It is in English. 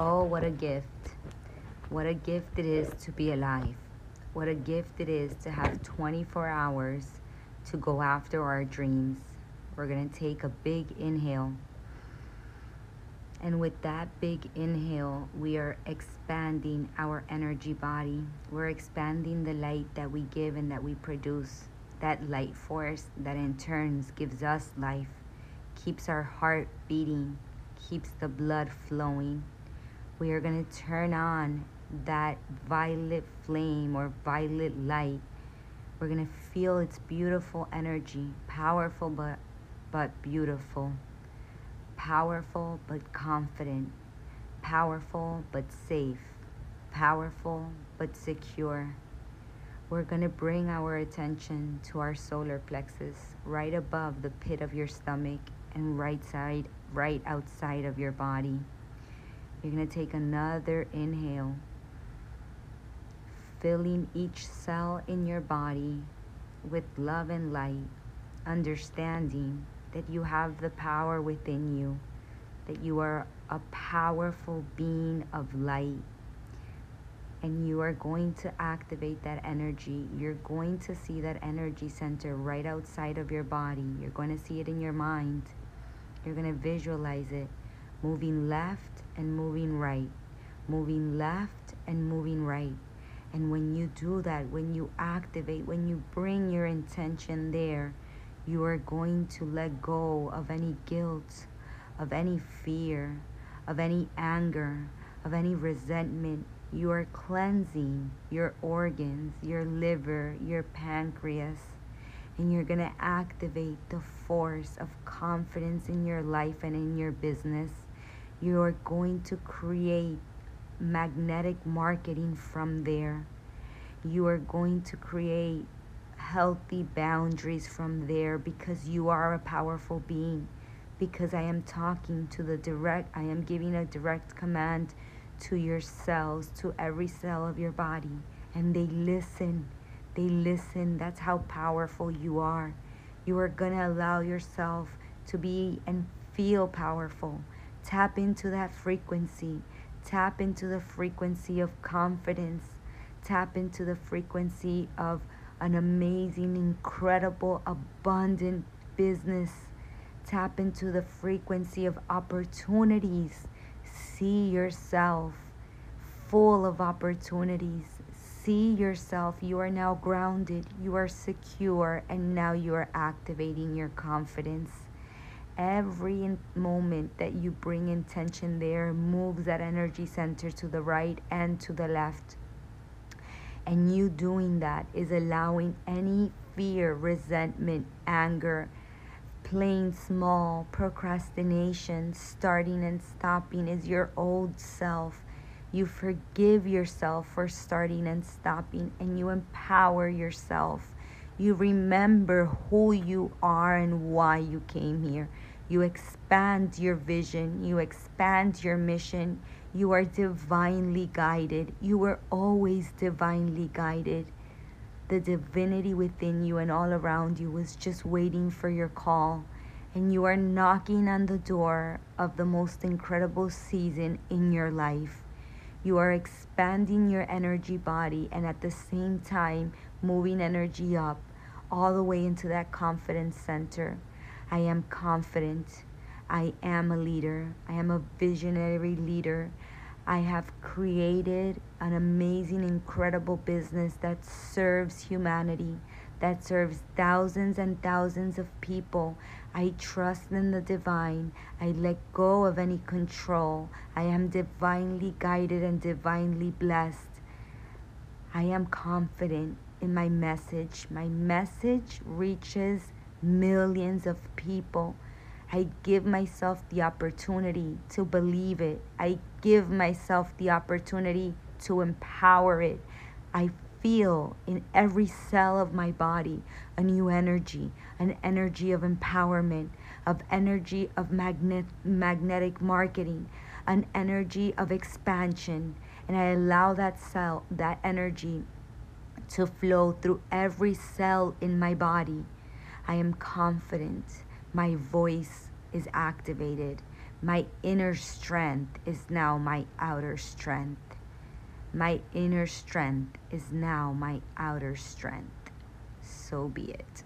Oh, what a gift. What a gift it is to be alive. What a gift it is to have 24 hours to go after our dreams. We're going to take a big inhale. And with that big inhale, we are expanding our energy body. We're expanding the light that we give and that we produce. That light force that in turns gives us life, keeps our heart beating, keeps the blood flowing. We are going to turn on that violet flame or violet light. We're going to feel its beautiful energy, powerful but but beautiful powerful but confident, powerful but safe, powerful but secure. We're going to bring our attention to our solar plexus right above the pit of your stomach and right side, right outside of your body. You're going to take another inhale, filling each cell in your body with love and light, understanding that you have the power within you, that you are a powerful being of light. And you are going to activate that energy. You're going to see that energy center right outside of your body. You're going to see it in your mind. You're going to visualize it moving left and moving right, moving left and moving right. And when you do that, when you activate, when you bring your intention there, you are going to let go of any guilt, of any fear, of any anger, of any resentment. You are cleansing your organs, your liver, your pancreas, and you're going to activate the force of confidence in your life and in your business. You are going to create magnetic marketing from there. You are going to create healthy boundaries from there because you are a powerful being. Because I am talking to the direct, I am giving a direct command to your cells, to every cell of your body. And they listen. They listen. That's how powerful you are. You are going to allow yourself to be and feel powerful. Tap into that frequency. Tap into the frequency of confidence. Tap into the frequency of an amazing, incredible, abundant business. Tap into the frequency of opportunities. See yourself full of opportunities. See yourself. You are now grounded. You are secure. And now you are activating your confidence. Every moment that you bring intention there moves that energy center to the right and to the left. And you doing that is allowing any fear, resentment, anger, playing small, procrastination, starting and stopping is your old self. You forgive yourself for starting and stopping, and you empower yourself. You remember who you are and why you came here. You expand your vision, you expand your mission, you are divinely guided. You were always divinely guided. The divinity within you and all around you was just waiting for your call. And you are knocking on the door of the most incredible season in your life. You are expanding your energy body and at the same time moving energy up all the way into that confidence center. I am confident. I am a leader. I am a visionary leader. I have created an amazing, incredible business that serves humanity, that serves thousands and thousands of people. I trust in the divine. I let go of any control. I am divinely guided and divinely blessed. I am confident in my message. My message reaches millions of people. I give myself the opportunity to believe it. I give myself the opportunity to empower it. I feel in every cell of my body a new energy, an energy of empowerment, of energy of magnet, magnetic marketing, an energy of expansion. And I allow that cell, that energy to flow through every cell in my body. I am confident. My voice is activated. My inner strength is now my outer strength. My inner strength is now my outer strength. So be it.